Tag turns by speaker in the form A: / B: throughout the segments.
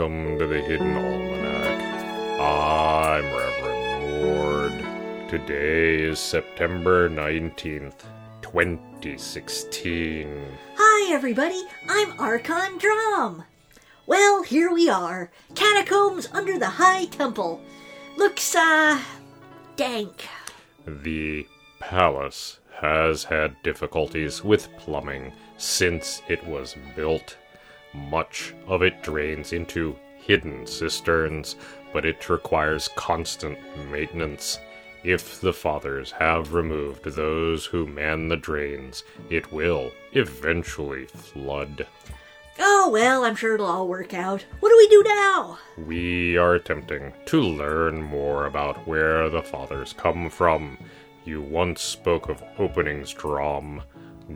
A: Welcome to the Hidden Almanac. I'm Reverend Mord. Today is September 19th, 2016.
B: Hi, everybody. I'm Archon Drom. Well, here we are. Catacombs under the High Temple. Looks, uh, dank.
A: The palace has had difficulties with plumbing since it was built. Much of it drains into hidden cisterns, but it requires constant maintenance. If the fathers have removed those who man the drains, it will eventually flood.
B: Oh, well, I'm sure it'll all work out. What do we do now?
A: We are attempting to learn more about where the fathers come from. You once spoke of openings Drom.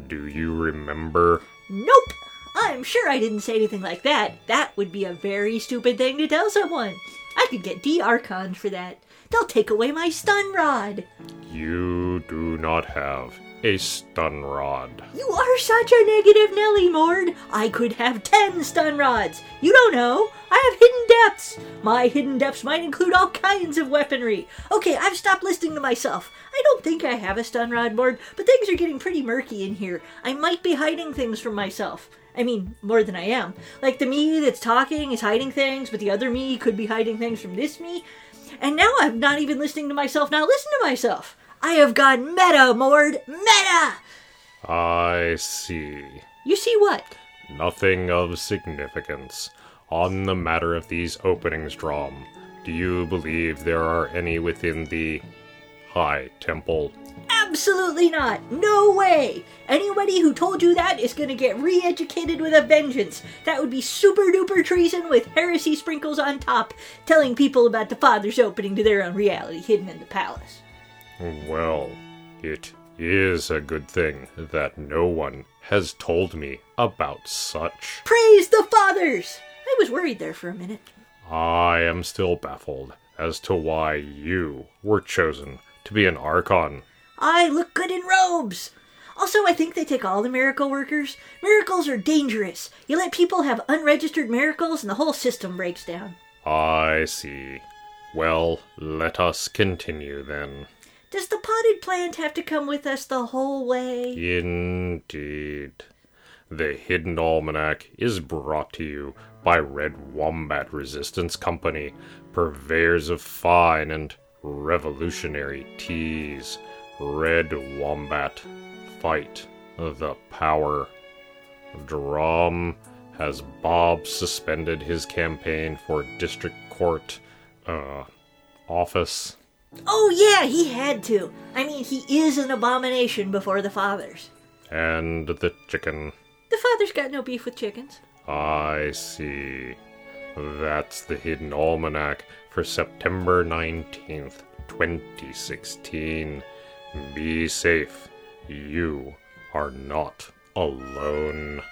A: Do you remember?
B: Nope. I'm sure I didn't say anything like that. That would be a very stupid thing to tell someone. I could get D Archons for that. They'll take away my stun rod.
A: You do not have a stun rod.
B: You are such a negative Nelly, Mord. I could have ten stun rods. You don't know. I have hidden depths. My hidden depths might include all kinds of weaponry. Okay, I've stopped listening to myself. I don't think I have a stun rod, Mord, but things are getting pretty murky in here. I might be hiding things from myself. I mean, more than I am. Like the me that's talking is hiding things, but the other me could be hiding things from this me. And now I'm not even listening to myself. Now listen to myself. I have gone meta, Mord. Meta!
A: I see.
B: You see what?
A: Nothing of significance. On the matter of these openings, Drom, do you believe there are any within the High Temple?
B: Absolutely not. No way. Anybody who told you that is going to get re educated with a vengeance. That would be super duper treason with heresy sprinkles on top, telling people about the Father's opening to their own reality hidden in the palace.
A: Well, it is a good thing that no one has told me about such.
B: Praise the Fathers! I was worried there for a minute.
A: I am still baffled as to why you were chosen to be an Archon.
B: I look good in robes. Also, I think they take all the miracle workers. Miracles are dangerous. You let people have unregistered miracles and the whole system breaks down.
A: I see. Well, let us continue then.
B: Does the potted plant have to come with us the whole way?
A: Indeed. The Hidden Almanac is brought to you by Red Wombat Resistance Company, purveyors of fine and revolutionary teas. Red Wombat, fight the power. Drom has Bob suspended his campaign for district court uh office.
B: Oh, yeah, he had to. I mean, he is an abomination before the Fathers.
A: And the chicken.
B: The Fathers got no beef with chickens.
A: I see. That's the Hidden Almanac for September 19th, 2016. Be safe. You are not alone.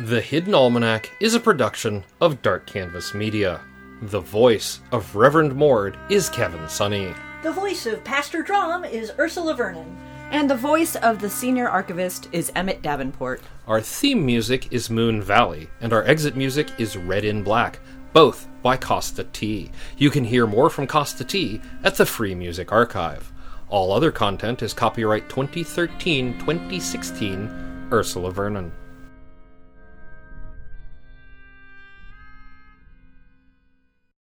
C: The Hidden Almanac is a production of Dark Canvas Media. The voice of Reverend Mord is Kevin Sonney.
B: The voice of Pastor Drom is Ursula Vernon.
D: And the voice of the senior archivist is Emmett Davenport.
C: Our theme music is Moon Valley, and our exit music is Red in Black, both by Kosta T. You can hear more from Kosta T at the Free Music Archive. All other content is copyright 2013 2016 Ursula Vernon.